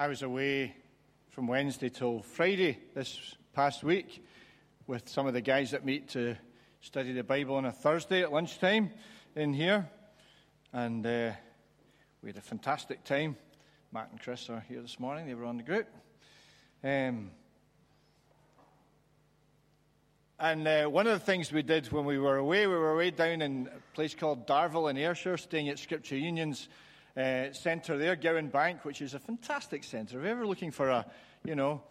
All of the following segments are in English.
I was away from Wednesday till Friday this past week with some of the guys that meet to study the Bible on a Thursday at lunchtime in here. And uh, we had a fantastic time. Matt and Chris are here this morning, they were on the group. Um, and uh, one of the things we did when we were away, we were away down in a place called Darvel in Ayrshire, staying at Scripture Union's uh, centre there, Gowan Bank, which is a fantastic centre. If you're ever looking for a, you know,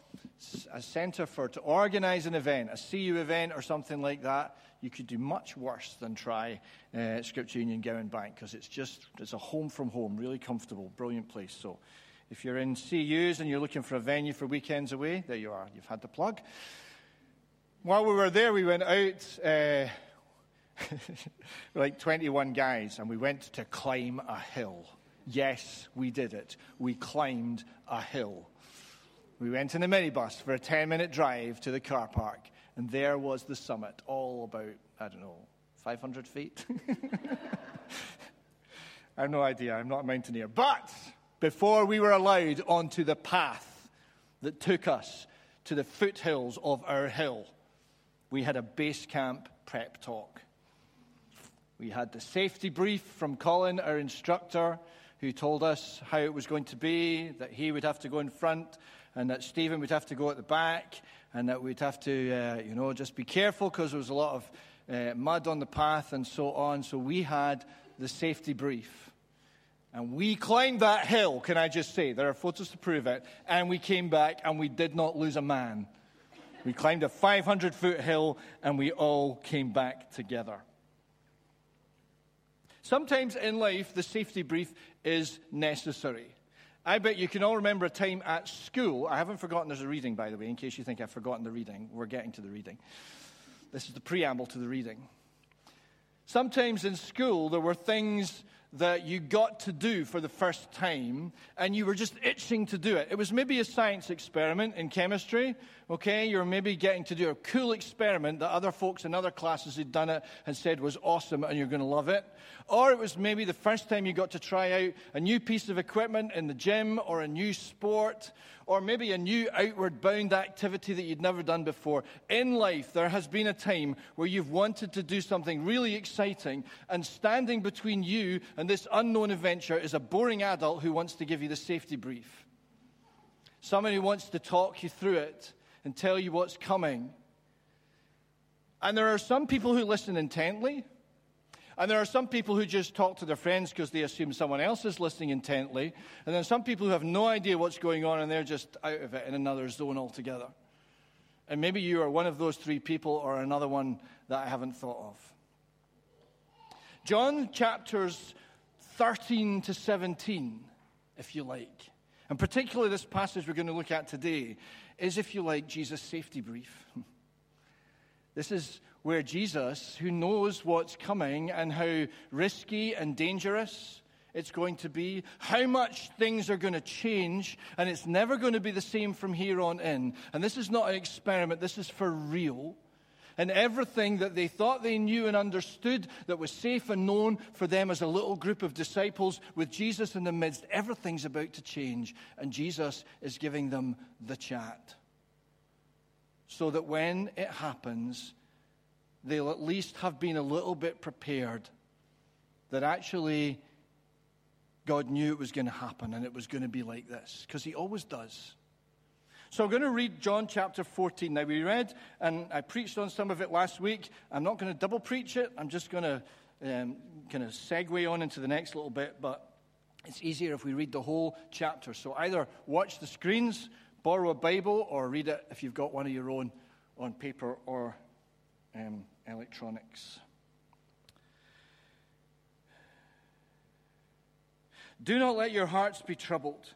a centre for to organise an event, a CU event or something like that, you could do much worse than try uh, Scripture Union Gowan Bank because it's just it's a home from home, really comfortable, brilliant place. So, if you're in CUs and you're looking for a venue for weekends away, there you are. You've had the plug. While we were there, we went out, uh, like 21 guys, and we went to climb a hill. Yes, we did it. We climbed a hill. We went in a minibus for a 10 minute drive to the car park, and there was the summit, all about, I don't know, 500 feet? I have no idea. I'm not a mountaineer. But before we were allowed onto the path that took us to the foothills of our hill, we had a base camp prep talk. We had the safety brief from Colin, our instructor, who told us how it was going to be, that he would have to go in front, and that Stephen would have to go at the back, and that we'd have to, uh, you know, just be careful because there was a lot of uh, mud on the path and so on. So we had the safety brief. And we climbed that hill, can I just say? There are photos to prove it. And we came back and we did not lose a man. We climbed a 500 foot hill and we all came back together. Sometimes in life, the safety brief is necessary. I bet you can all remember a time at school. I haven't forgotten there's a reading, by the way, in case you think I've forgotten the reading. We're getting to the reading. This is the preamble to the reading. Sometimes in school, there were things that you got to do for the first time and you were just itching to do it. It was maybe a science experiment in chemistry, okay? You're maybe getting to do a cool experiment that other folks in other classes had done it and said was awesome and you're going to love it. Or it was maybe the first time you got to try out a new piece of equipment in the gym or a new sport or maybe a new outward bound activity that you'd never done before. In life, there has been a time where you've wanted to do something really exciting, and standing between you and this unknown adventure is a boring adult who wants to give you the safety brief. Someone who wants to talk you through it and tell you what's coming. And there are some people who listen intently. And there are some people who just talk to their friends because they assume someone else is listening intently. And then some people who have no idea what's going on and they're just out of it in another zone altogether. And maybe you are one of those three people or another one that I haven't thought of. John chapters 13 to 17, if you like, and particularly this passage we're going to look at today, is, if you like, Jesus' safety brief. This is where Jesus, who knows what's coming and how risky and dangerous it's going to be, how much things are going to change, and it's never going to be the same from here on in. And this is not an experiment, this is for real. And everything that they thought they knew and understood that was safe and known for them as a little group of disciples with Jesus in the midst, everything's about to change. And Jesus is giving them the chat. So that when it happens, they'll at least have been a little bit prepared that actually God knew it was going to happen and it was going to be like this, because He always does. So I'm going to read John chapter 14. Now, we read, and I preached on some of it last week. I'm not going to double preach it. I'm just going to um, kind of segue on into the next little bit, but it's easier if we read the whole chapter. So either watch the screens, borrow a Bible, or read it if you've got one of your own on paper or um, electronics. Do not let your hearts be troubled.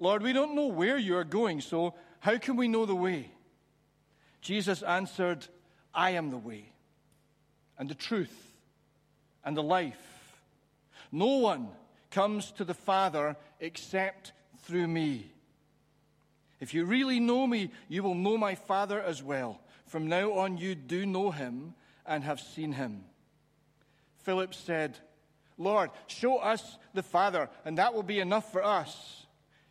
Lord, we don't know where you are going, so How can we know the way? Jesus answered, I am the way, and the truth, and the life. No one comes to the Father except through me. If you really know me, you will know my Father as well. From now on, you do know him and have seen him. Philip said, Lord, show us the Father, and that will be enough for us.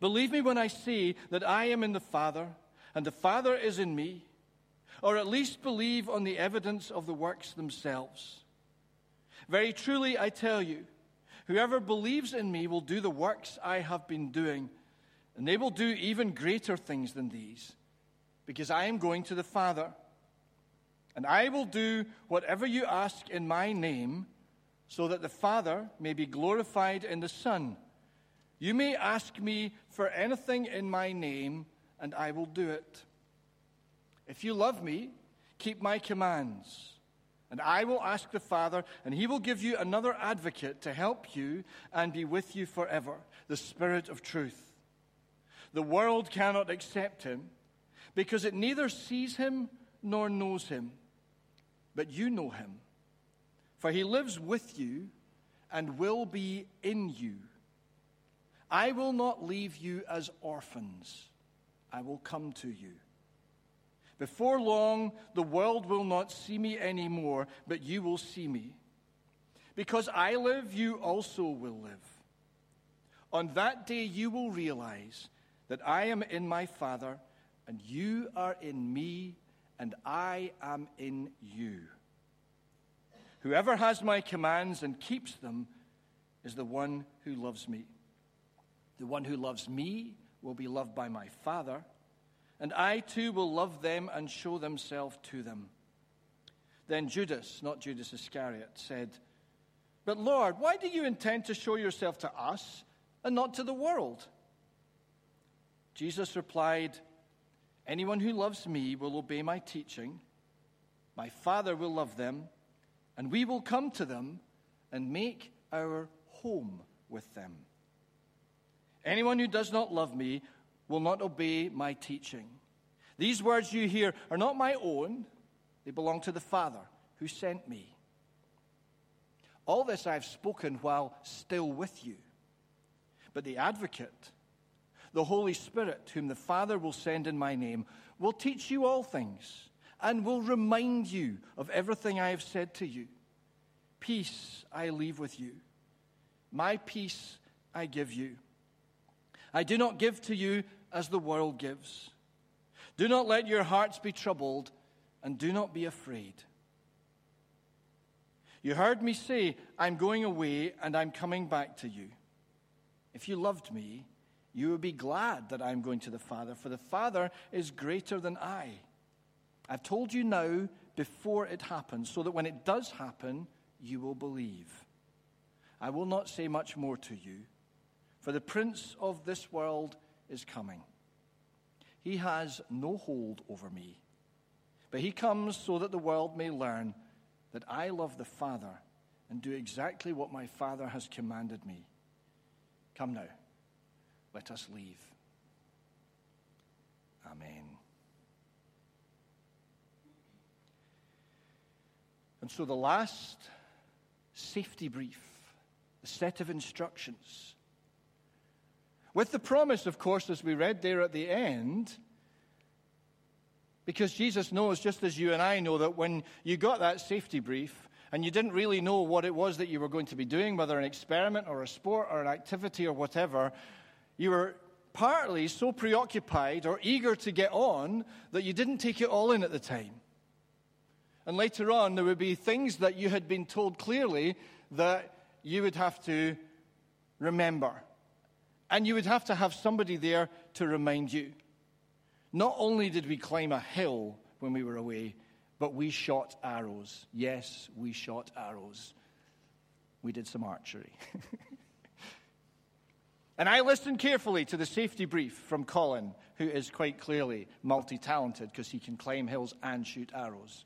Believe me when I say that I am in the Father and the Father is in me, or at least believe on the evidence of the works themselves. Very truly, I tell you, whoever believes in me will do the works I have been doing, and they will do even greater things than these, because I am going to the Father. And I will do whatever you ask in my name so that the Father may be glorified in the Son. You may ask me for anything in my name, and I will do it. If you love me, keep my commands. And I will ask the Father, and he will give you another advocate to help you and be with you forever the Spirit of truth. The world cannot accept him because it neither sees him nor knows him. But you know him for he lives with you and will be in you. I will not leave you as orphans, I will come to you. Before long, the world will not see me anymore, but you will see me. Because I live, you also will live. On that day, you will realize that I am in my Father, and you are in me, and I am in you. Whoever has my commands and keeps them is the one who loves me. The one who loves me will be loved by my Father, and I too will love them and show themselves to them. Then Judas, not Judas Iscariot, said, But Lord, why do you intend to show yourself to us and not to the world? Jesus replied, Anyone who loves me will obey my teaching. My Father will love them and we will come to them and make our home with them. Anyone who does not love me will not obey my teaching. These words you hear are not my own, they belong to the Father who sent me. All this I have spoken while still with you. But the advocate, the Holy Spirit, whom the Father will send in my name, will teach you all things and will remind you of everything I have said to you. Peace I leave with you, my peace I give you. I do not give to you as the world gives. Do not let your hearts be troubled, and do not be afraid. You heard me say, I'm going away and I'm coming back to you. If you loved me, you would be glad that I'm going to the Father, for the Father is greater than I. I've told you now before it happens, so that when it does happen, you will believe. I will not say much more to you, for the prince of this world is coming. He has no hold over me, but he comes so that the world may learn that I love the Father and do exactly what my Father has commanded me. Come now, let us leave. Amen. And so the last safety brief, the set of instructions. With the promise, of course, as we read there at the end, because Jesus knows, just as you and I know, that when you got that safety brief and you didn't really know what it was that you were going to be doing, whether an experiment or a sport or an activity or whatever, you were partly so preoccupied or eager to get on that you didn't take it all in at the time. And later on, there would be things that you had been told clearly that you would have to remember. And you would have to have somebody there to remind you. Not only did we climb a hill when we were away, but we shot arrows. Yes, we shot arrows. We did some archery. and I listened carefully to the safety brief from Colin, who is quite clearly multi talented because he can climb hills and shoot arrows.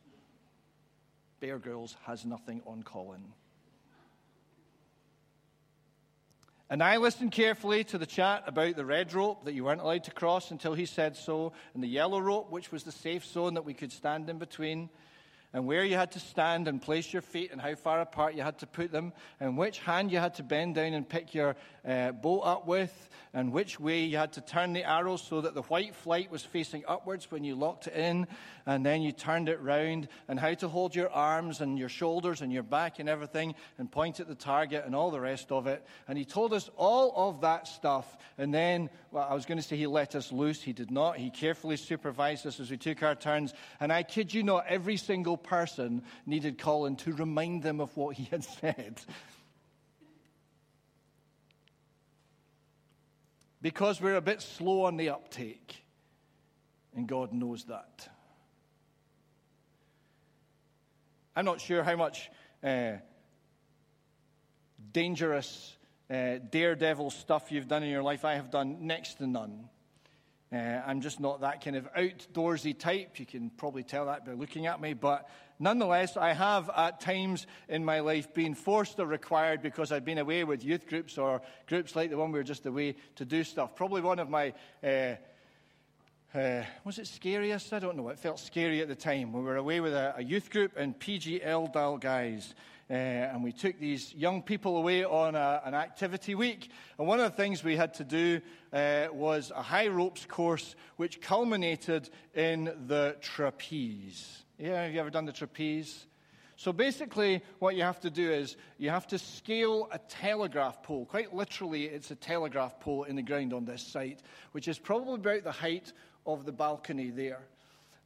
Bear Grylls has nothing on Colin. And I listened carefully to the chat about the red rope that you weren't allowed to cross until he said so, and the yellow rope, which was the safe zone that we could stand in between, and where you had to stand and place your feet and how far apart you had to put them, and which hand you had to bend down and pick your uh, bow up with, and which way you had to turn the arrow so that the white flight was facing upwards when you locked it in, and then you turned it round, and how to hold your arms and your shoulders and your back and everything, and point at the target and all the rest of it. And he told us all of that stuff, and then, well, I was going to say he let us loose. He did not. He carefully supervised us as we took our turns, and I kid you not, every single person needed Colin to remind them of what he had said. because we're a bit slow on the uptake. And God knows that. I'm not sure how much uh, dangerous, uh, daredevil stuff you've done in your life. I have done next to none. Uh, I'm just not that kind of outdoorsy type. You can probably tell that by looking at me. But nonetheless, I have at times in my life been forced or required because I've been away with youth groups or groups like the one we were just away to do stuff. Probably one of my. Uh, uh, was it scariest? I don't know. It felt scary at the time. We were away with a, a youth group and PG Dalguise. Uh, and we took these young people away on a, an activity week. And one of the things we had to do uh, was a high ropes course, which culminated in the trapeze. Yeah, have you ever done the trapeze? So basically, what you have to do is you have to scale a telegraph pole. Quite literally, it's a telegraph pole in the ground on this site, which is probably about the height of the balcony there.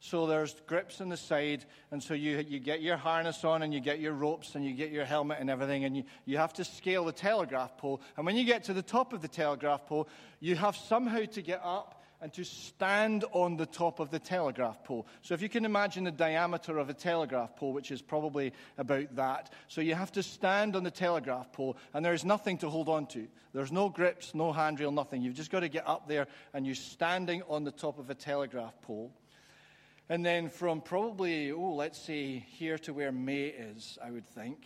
So there's grips on the side, and so you, you get your harness on, and you get your ropes, and you get your helmet and everything, and you, you have to scale the telegraph pole. And when you get to the top of the telegraph pole, you have somehow to get up and to stand on the top of the telegraph pole. So if you can imagine the diameter of a telegraph pole, which is probably about that, so you have to stand on the telegraph pole, and there's nothing to hold on to. There's no grips, no handrail, nothing. You've just got to get up there, and you're standing on the top of a telegraph pole. And then from probably, oh, let's say here to where May is, I would think,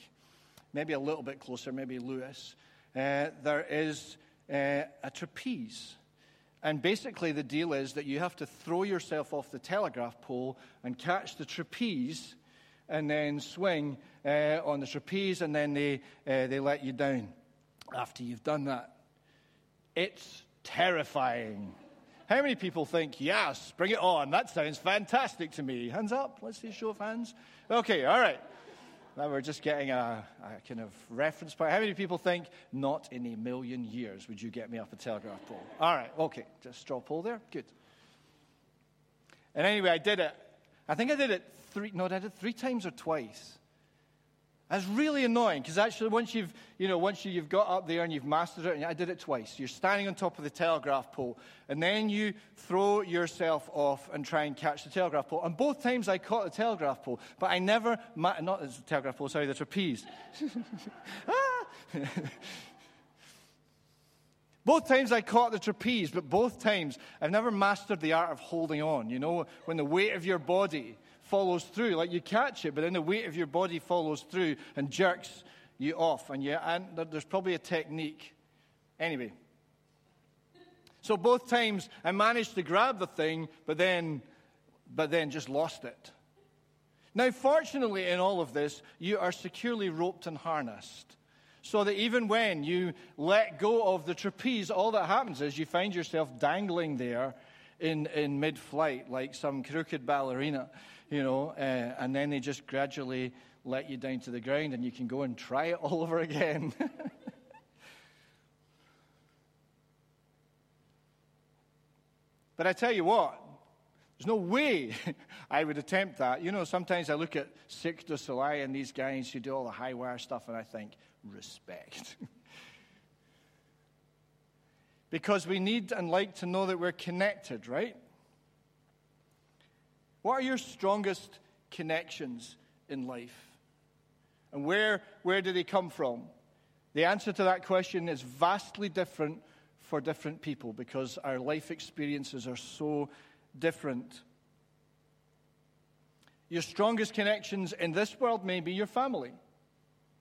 maybe a little bit closer, maybe Lewis, uh, there is uh, a trapeze. And basically, the deal is that you have to throw yourself off the telegraph pole and catch the trapeze and then swing uh, on the trapeze, and then they, uh, they let you down after you've done that. It's terrifying. How many people think, yes, bring it on? That sounds fantastic to me. Hands up. Let's see a show of hands. Okay, all right. Now we're just getting a, a, kind of reference point. How many people think, not in a million years would you get me up a telegraph pole? All right, okay. Just straw poll there. Good. And anyway, I did it. I think I did it three, no, I did it three times or twice. That's really annoying because actually, once you've, you know, once you've got up there and you've mastered it, and I did it twice. You're standing on top of the telegraph pole, and then you throw yourself off and try and catch the telegraph pole. And both times I caught the telegraph pole, but I never, ma- not the telegraph pole, sorry, the trapeze. Ah! both times I caught the trapeze, but both times I've never mastered the art of holding on. You know, when the weight of your body follows through. Like you catch it, but then the weight of your body follows through and jerks you off. And, you, and there's probably a technique. Anyway. So both times I managed to grab the thing, but then, but then just lost it. Now, fortunately, in all of this, you are securely roped and harnessed. So that even when you let go of the trapeze, all that happens is you find yourself dangling there in, in mid flight like some crooked ballerina you know, uh, and then they just gradually let you down to the ground and you can go and try it all over again. but I tell you what, there's no way I would attempt that. You know, sometimes I look at Cirque du Soleil and these guys who do all the high wire stuff and I think, respect. because we need and like to know that we're connected, right? What are your strongest connections in life? And where, where do they come from? The answer to that question is vastly different for different people because our life experiences are so different. Your strongest connections in this world may be your family.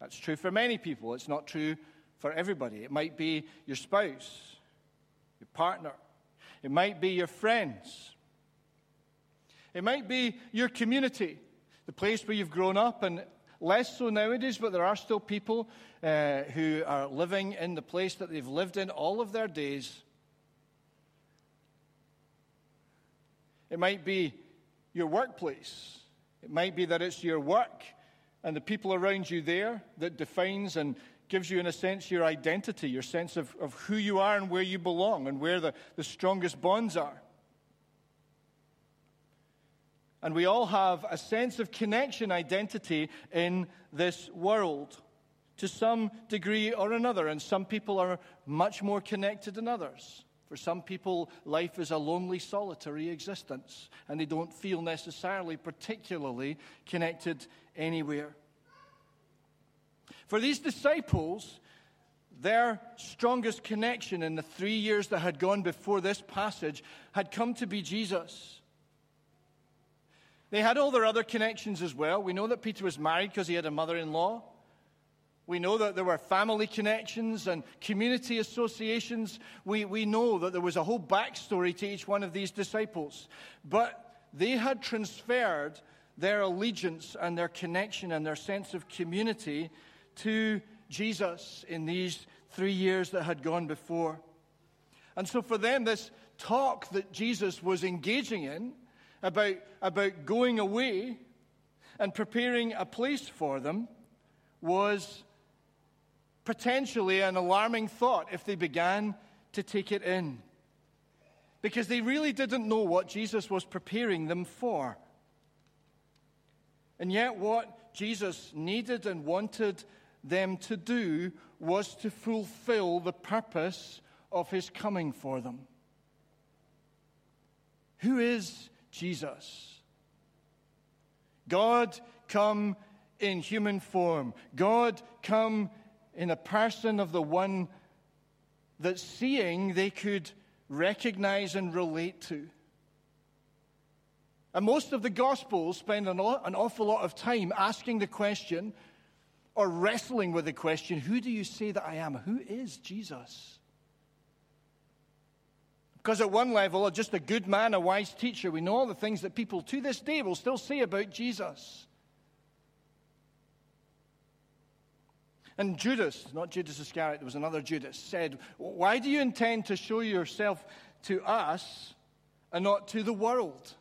That's true for many people. It's not true for everybody. It might be your spouse, your partner, it might be your friends, it might be your community, the place where you've grown up, and less so nowadays, but there are still people uh, who are living in the place that they've lived in all of their days. It might be your workplace. It might be that it's your work and the people around you there that defines and gives you, in a sense, your identity, your sense of, of who you are and where you belong and where the, the strongest bonds are. And we all have a sense of connection identity in this world to some degree or another. And some people are much more connected than others. For some people, life is a lonely, solitary existence, and they don't feel necessarily particularly connected anywhere. For these disciples, their strongest connection in the three years that had gone before this passage had come to be Jesus. They had all their other connections as well. We know that Peter was married because he had a mother in law. We know that there were family connections and community associations. We, we know that there was a whole backstory to each one of these disciples. But they had transferred their allegiance and their connection and their sense of community to Jesus in these three years that had gone before. And so for them, this talk that Jesus was engaging in about, about going away and preparing a place for them was potentially an alarming thought if they began to take it in. Because they really didn't know what Jesus was preparing them for. And yet, what Jesus needed and wanted them to do was to fulfill the purpose of his coming for them. Who is Jesus? God come in human form. God come in a person of the one that seeing they could recognize and relate to. And most of the Gospels spend an, an awful lot of time asking the question or wrestling with the question who do you say that I am? Who is Jesus? Because at one level, just a good man, a wise teacher, we know all the things that people to this day will still say about Jesus. And Judas, not Judas Iscariot, there was another Judas, said, Why do you intend to show yourself to us and not to the world?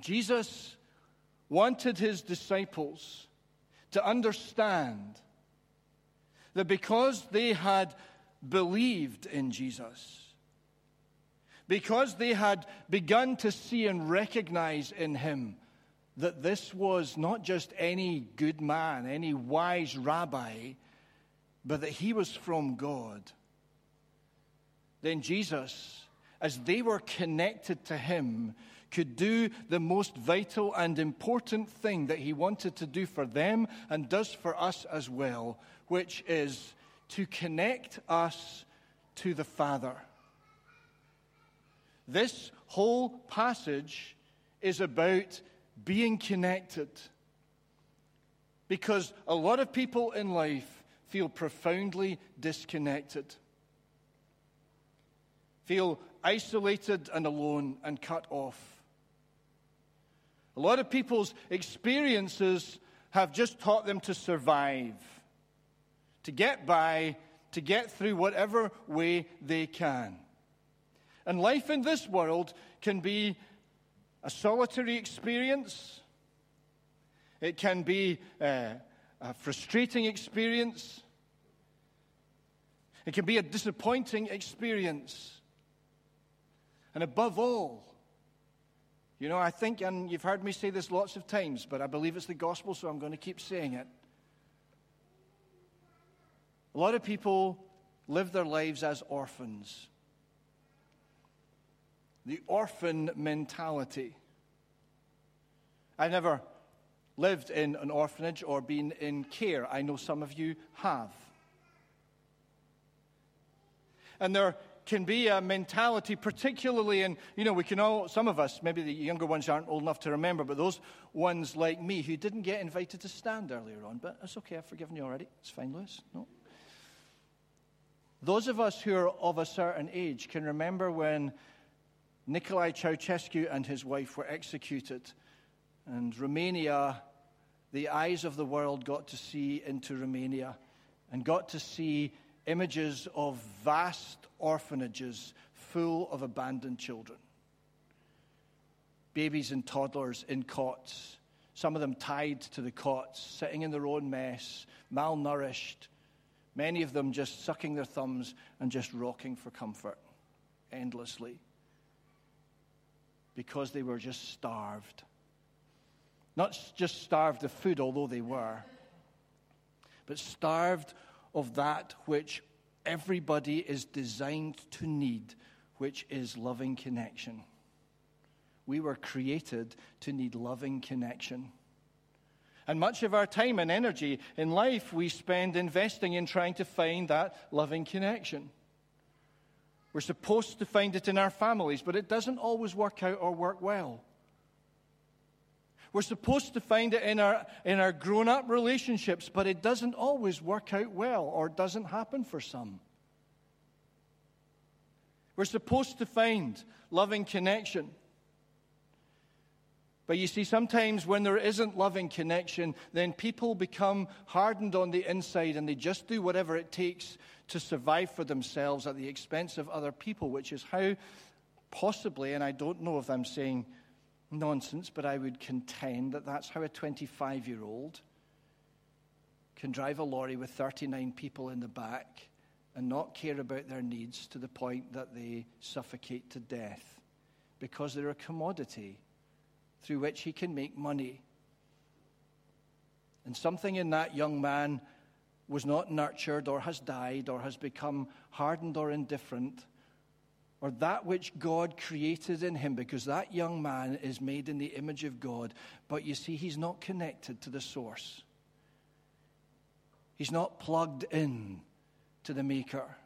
Jesus wanted his disciples to understand that because they had believed in Jesus, because they had begun to see and recognize in him that this was not just any good man, any wise rabbi, but that he was from God, then Jesus, as they were connected to him, could do the most vital and important thing that he wanted to do for them and does for us as well, which is to connect us to the Father. This whole passage is about being connected. Because a lot of people in life feel profoundly disconnected, feel isolated and alone and cut off. A lot of people's experiences have just taught them to survive, to get by, to get through whatever way they can. And life in this world can be a solitary experience, it can be uh, a frustrating experience, it can be a disappointing experience. And above all, you know, I think, and you've heard me say this lots of times, but I believe it's the gospel, so I'm going to keep saying it. A lot of people live their lives as orphans. the orphan mentality. I've never lived in an orphanage or been in care. I know some of you have. And there can be a mentality, particularly in, you know, we can all, some of us, maybe the younger ones aren't old enough to remember, but those ones like me who didn't get invited to stand earlier on, but it's okay, I've forgiven you already. It's fine, Lewis. No. Those of us who are of a certain age can remember when Nicolae Ceausescu and his wife were executed, and Romania, the eyes of the world got to see into Romania and got to see images of vast orphanages full of abandoned children. Babies and toddlers in cots, some of them tied to the cots, sitting in their own mess, malnourished, many of them just sucking their thumbs and just rocking for comfort endlessly because they were just starved. Not just starved of food, although they were, but starved of that which everybody is designed to need, which is loving connection. We were created to need loving connection. And much of our time and energy in life we spend investing in trying to find that loving connection. We're supposed to find it in our families, but it doesn't always work out or work well. We're supposed to find it in our, in our grown up relationships, but it doesn't always work out well or doesn't happen for some. We're supposed to find loving connection. But you see, sometimes when there isn't loving connection, then people become hardened on the inside and they just do whatever it takes to survive for themselves at the expense of other people, which is how possibly, and I don't know if I'm saying nonsense, but I would contend that that's how a 25 year old can drive a lorry with 39 people in the back and not care about their needs to the point that they suffocate to death because they're a commodity through which he can make money. And something in that young man was not nurtured or has died or has become hardened or indifferent or that which God created in him, because that young man is made in the image of God. But you see, he's not connected to the source, he's not plugged in to the Maker.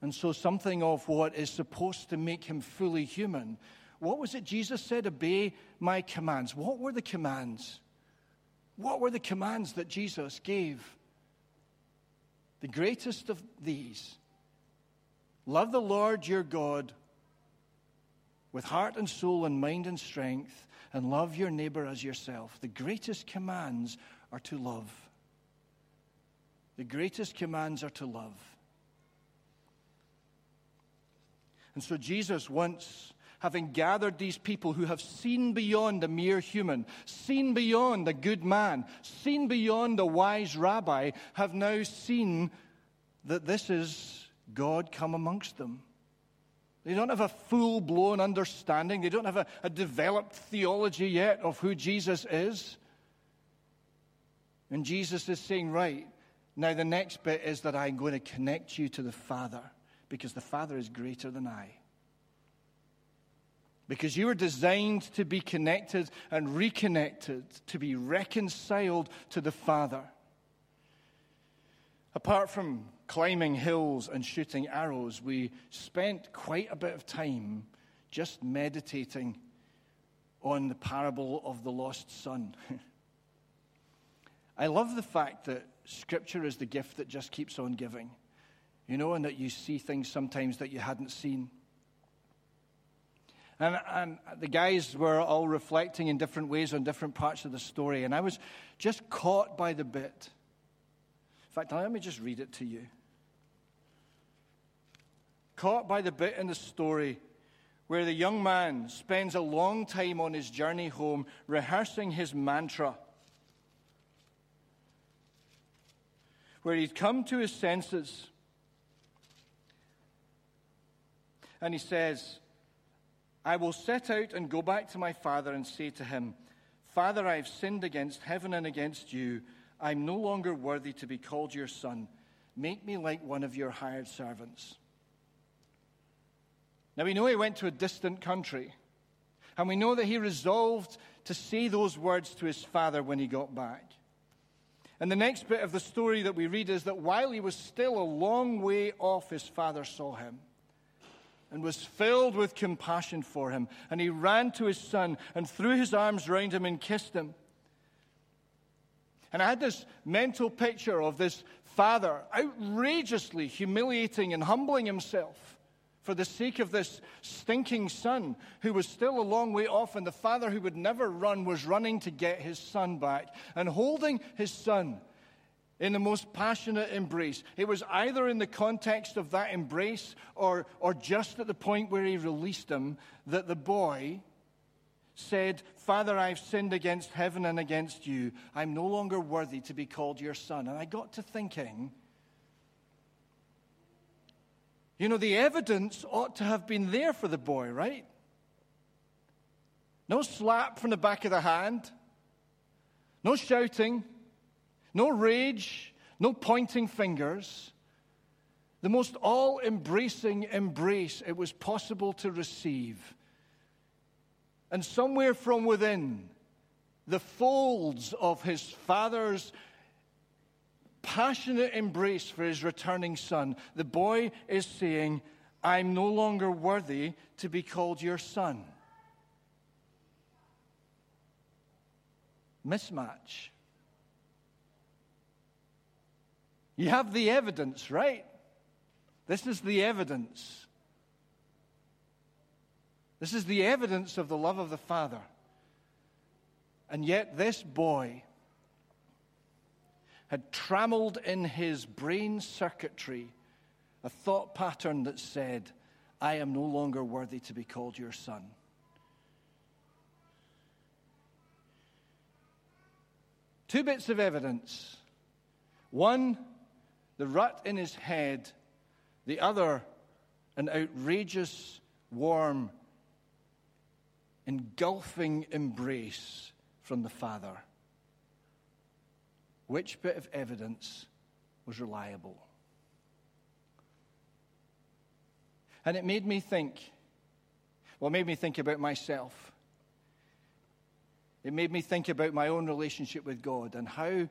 And so, something of what is supposed to make him fully human. What was it Jesus said? Obey my commands. What were the commands? What were the commands that Jesus gave? The greatest of these Love the Lord your God with heart and soul and mind and strength, and love your neighbor as yourself. The greatest commands are to love. The greatest commands are to love. And so Jesus once having gathered these people who have seen beyond a mere human, seen beyond a good man, seen beyond a wise rabbi, have now seen that this is God come amongst them. They don't have a full blown understanding, they don't have a, a, developed theology yet of who Jesus is. And Jesus is saying, Right, now the next bit is that I'm going to connect you to the Father because the Father is greater than I. Because you were designed to be connected and reconnected, to be reconciled to the Father. Apart from climbing hills and shooting arrows, we spent quite a bit of time just meditating on the parable of the lost son. I love the fact that Scripture is the gift that just keeps on giving, you know, and that you see things sometimes that you hadn't seen. And, and the guys were all reflecting in different ways on different parts of the story, and I was just caught by the bit. In fact, let me just read it to you caught by the bit in the story where the young man spends a long time on his journey home rehearsing his mantra. Where he'd come to his senses. And he says, I will set out and go back to my father and say to him, Father, I have sinned against heaven and against you. I'm no longer worthy to be called your son. Make me like one of your hired servants. Now, we know he went to a distant country, and we know that he resolved to say those words to his father when he got back. And the next bit of the story that we read is that while he was still a long way off, his father saw him and was filled with compassion for him. And he ran to his son and threw his arms round him and kissed him. And I had this mental picture of this father outrageously humiliating and humbling himself for the sake of this stinking son who was still a long way off, and the father who would never run was running to get his son back and holding his son in the most passionate embrace. It was either in the context of that embrace or, or just at the point where he released him that the boy said, Father, I've sinned against heaven and against you. I'm no longer worthy to be called your son. And I got to thinking, you know, the evidence ought to have been there for the boy, right? No slap from the back of the hand, no shouting, no rage, no pointing fingers. The most all embracing embrace it was possible to receive and somewhere from within, the folds of his father's passionate embrace for his returning son, the boy is saying, I'm no longer worthy to be called your son. Mismatch. You have the evidence, right? This is the evidence. This is the evidence of the love of the Father. And yet, this boy had trammeled in his brain circuitry a thought pattern that said, I am no longer worthy to be called your son. Two bits of evidence. One, the rut in his head. The other, an outrageous, warm engulfing embrace from the Father. Which bit of evidence was reliable? And it made me think, well, it made me think about myself. It made me think about my own relationship with God and how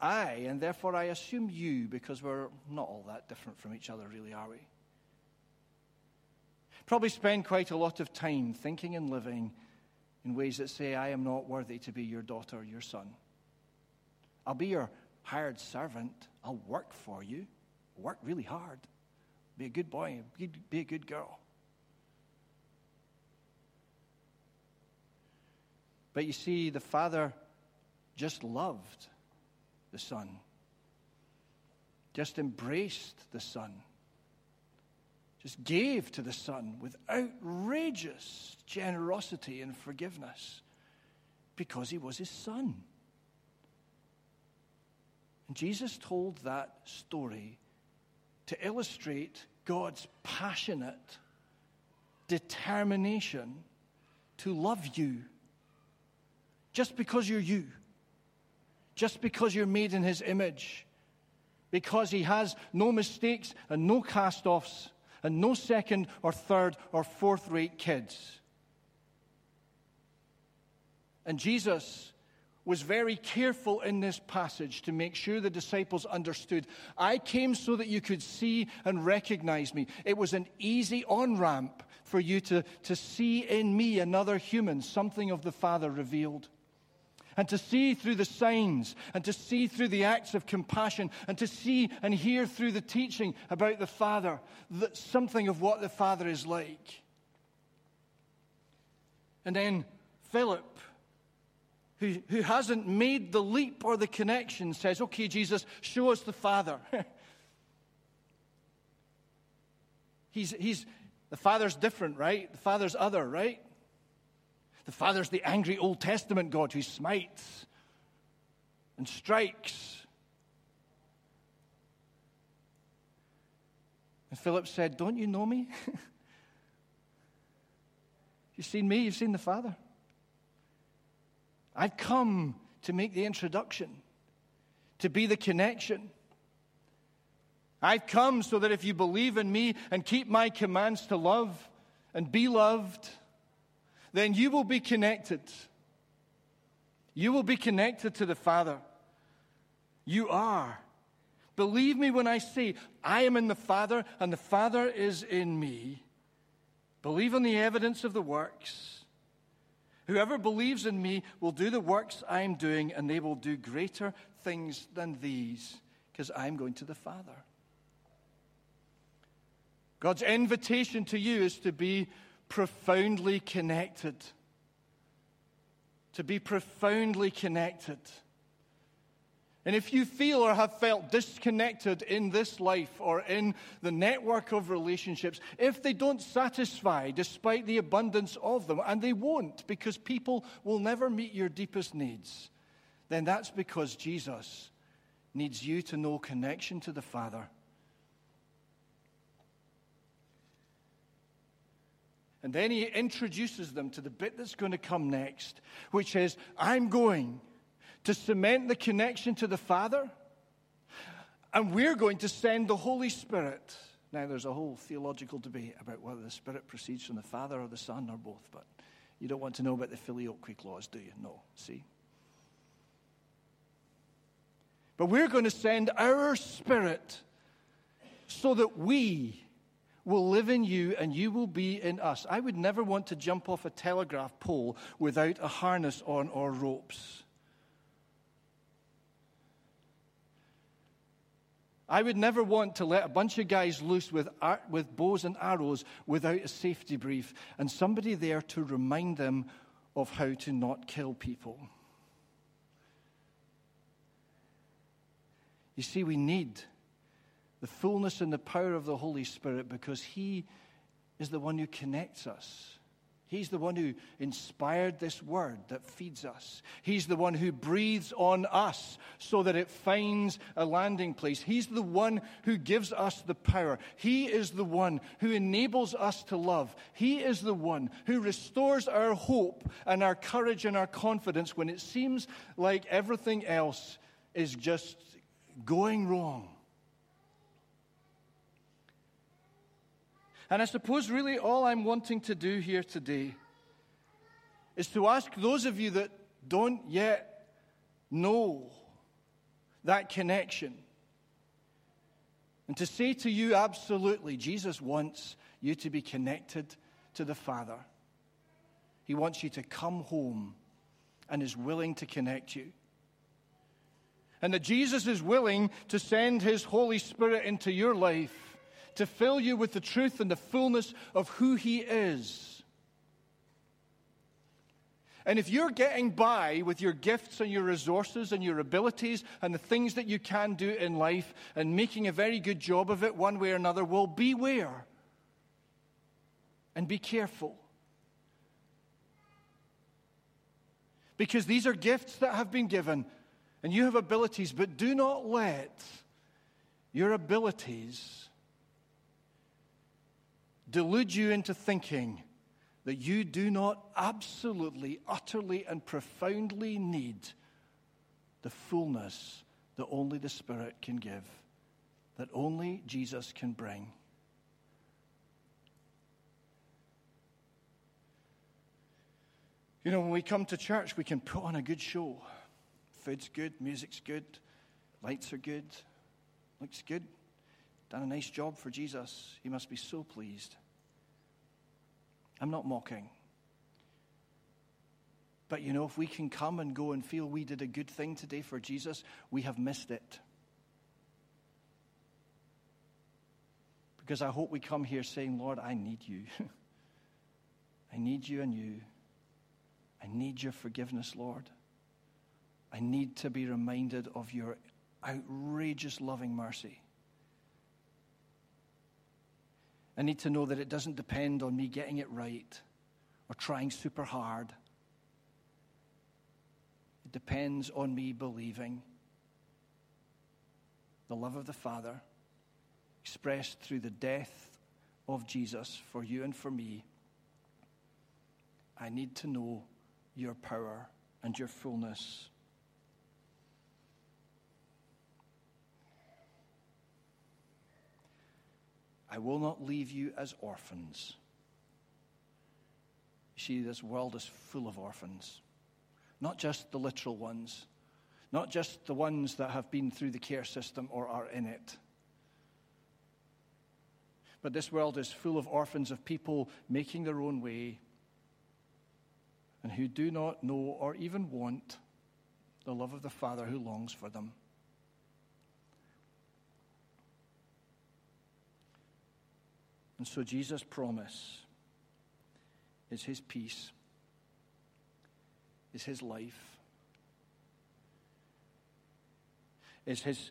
I, and therefore I assume you, because we're not all that different from each other, really, are we? Probably spend quite a lot of time thinking and living in ways that say, I am not worthy to be your daughter or your son. I'll be your hired servant. I'll work for you, work really hard, be a good boy, be a good girl. But you see, the father just loved the son, just embraced the son just gave to the Son with outrageous generosity and forgiveness because he was his Son. And Jesus told that story to illustrate God's passionate determination to love you. Just because you're you, just because you're made in his image, because he has no mistakes and no cast offs and no second or third or fourth rate kids. And Jesus was very careful in this passage to make sure the disciples understood I came so that you could see and recognize me. It was an easy on ramp for you to, to see in me another human, something of the Father revealed and to see through the signs and to see through the acts of compassion and to see and hear through the teaching about the Father that something of what the Father is like. And then Philip, who, who hasn't made the leap or the connection, says, Okay, Jesus, show us the Father. he's, he's, the Father's different, right? The Father's other, right? The Father's the angry Old Testament God who smites and strikes. And Philip said, Don't you know me? you've seen me, you've seen the Father. I've come to make the introduction, to be the connection. I've come so that if you believe in me and keep my commands to love and be loved, then you will be connected. You will be connected to the Father. You are. Believe me when I say, I am in the Father and the Father is in me. Believe on the evidence of the works. Whoever believes in me will do the works I am doing, and they will do greater things than these, because I'm going to the Father. God's invitation to you is to be profoundly connected. To be profoundly connected. And if you feel or have felt disconnected in this life or in the network of relationships, if they don't satisfy despite the abundance of them, and they won't because people will never meet your deepest needs, then that's because Jesus needs you to know connection to the Father. And then he introduces them to the bit that's going to come next, which is I'm going to cement the connection to the Father. And we're going to send the Holy Spirit. Now, there's a whole theological debate about whether the Spirit proceeds from the Father or the Son or both, but you don't want to know about the filioque clause, do you? No. See? But we're going to send our Spirit so that we will live in you and you will be in us. I would never want to jump off a telegraph pole without a harness on or ropes. I would never want to let a bunch of guys loose with, with bows and arrows without a safety brief and somebody there to remind them of how to not kill people. You see, we need the fullness and the power of the Holy Spirit because He is the one who connects us. He's the one who inspired this word that feeds us. He's the one who breathes on us so that it finds a landing place. He's the one who gives us the power. He is the one who enables us to love. He is the one who restores our hope and our courage and our confidence when it seems like everything else is just going wrong. And I suppose really all I'm wanting to do here today is to ask those of you that don't yet know that connection and to say to you absolutely, Jesus wants you to be connected to the Father. He wants you to come home and is willing to connect you. And that Jesus is willing to send His Holy Spirit into your life to fill you with the truth and the fullness of who He is. And if you're getting by with your gifts and your resources and your abilities and the things that you can do in life and making a very good job of it one way or another, well, beware and be careful. Because these are gifts that have been given and you have abilities, but do not let your abilities delude you into thinking that you do not absolutely, utterly, and profoundly need the fullness that only the Spirit can give, that only Jesus can bring. You know, when we come to church, we can put on a good show. Food's good, music's good, lights are good, looks good. Done a nice job for Jesus. He must be so pleased. I'm not mocking. But you know, if we can come and go and feel we did a good thing today for Jesus, we have missed it. Because I hope we come here saying, Lord, I need you. I need you and you. I need your forgiveness, Lord. I need to be reminded of your outrageous loving mercy. I need to know that it doesn't depend on me getting it right or trying super hard. It depends on me believing the love of the Father expressed through the death of Jesus for you and for me. I need to know your power and your fullness. I will not leave you as orphans. You see, this world is full of orphans, not just the literal ones, not just the ones that have been through the care system or are in it. But this world is full of orphans of people making their own way and who do not know or even want the love of the Father who longs for them. And so Jesus' promise is his peace, is his life, is his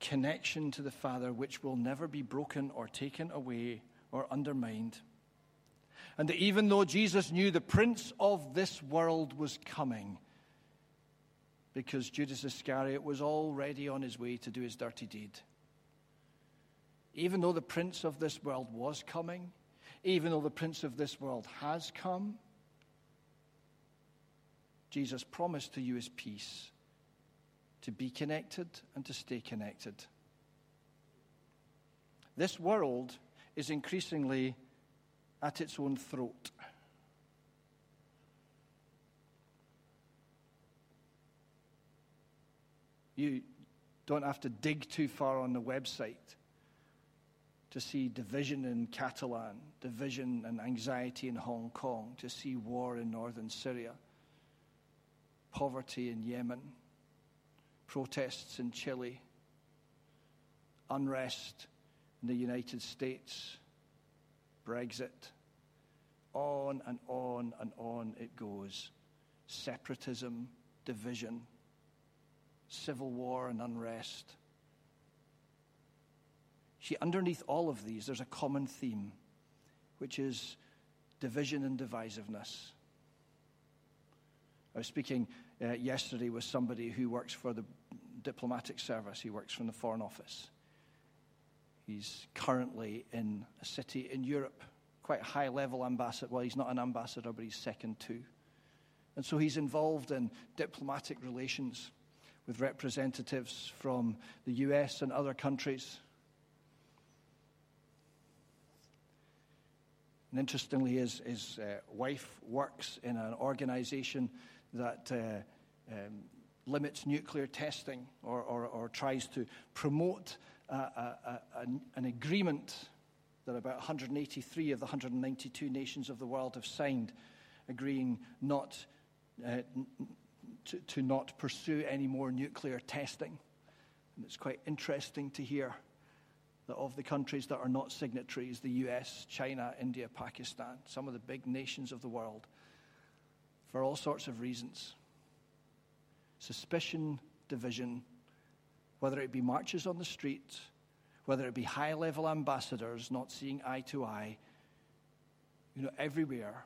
connection to the Father, which will never be broken or taken away or undermined. And that even though Jesus knew the prince of this world was coming, because Judas Iscariot was already on his way to do his dirty deed even though the prince of this world was coming, even though the prince of this world has come, Jesus promised to you his peace, to be connected and to stay connected. This world is increasingly at its own throat. You don't have to dig too far on the website to see division in Catalan, division and anxiety in Hong Kong, to see war in northern Syria, poverty in Yemen, protests in Chile, unrest in the United States, Brexit. On and on and on it goes. Separatism, division, civil war and unrest See, underneath all of these, there's a common theme, which is division and divisiveness. I was speaking uh, yesterday with somebody who works for the diplomatic service, he works from the Foreign Office. He's currently in a city in Europe, quite a high level ambassador. Well, he's not an ambassador, but he's second to. And so he's involved in diplomatic relations with representatives from the US and other countries. And interestingly, his, his uh, wife works in an organization that uh, um, limits nuclear testing or, or, or tries to promote a, a, an agreement that about 183 of the 192 nations of the world have signed, agreeing not uh, to, to not pursue any more nuclear testing. And it's quite interesting to hear of the countries that are not signatories, the US, China, India, Pakistan, some of the big nations of the world, for all sorts of reasons. Suspicion, division, whether it be marches on the street, whether it be high level ambassadors not seeing eye to eye, you know, everywhere.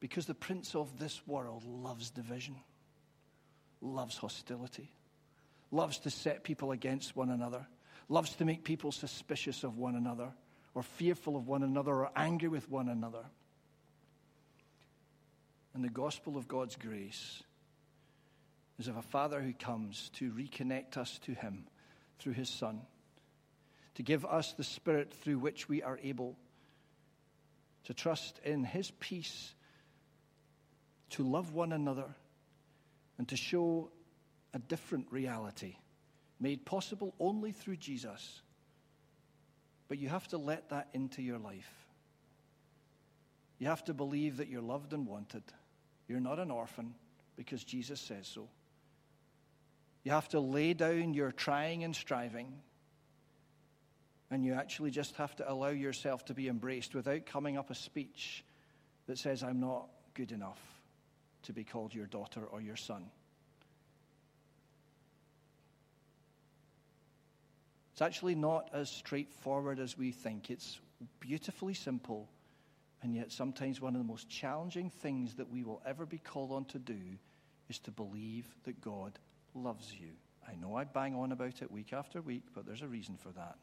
Because the prince of this world loves division, loves hostility, loves to set people against one another loves to make people suspicious of one another, or fearful of one another, or angry with one another. And the gospel of God's grace is of a Father who comes to reconnect us to Him through His Son, to give us the Spirit through which we are able to trust in His peace, to love one another, and to show a different reality made possible only through Jesus. But you have to let that into your life. You have to believe that you're loved and wanted. You're not an orphan because Jesus says so. You have to lay down your trying and striving. And you actually just have to allow yourself to be embraced without coming up a speech that says, I'm not good enough to be called your daughter or your son. It's actually not as straightforward as we think. It's beautifully simple, and yet sometimes one of the most challenging things that we will ever be called on to do is to believe that God loves you. I know I bang on about it week after week, but there's a reason for that.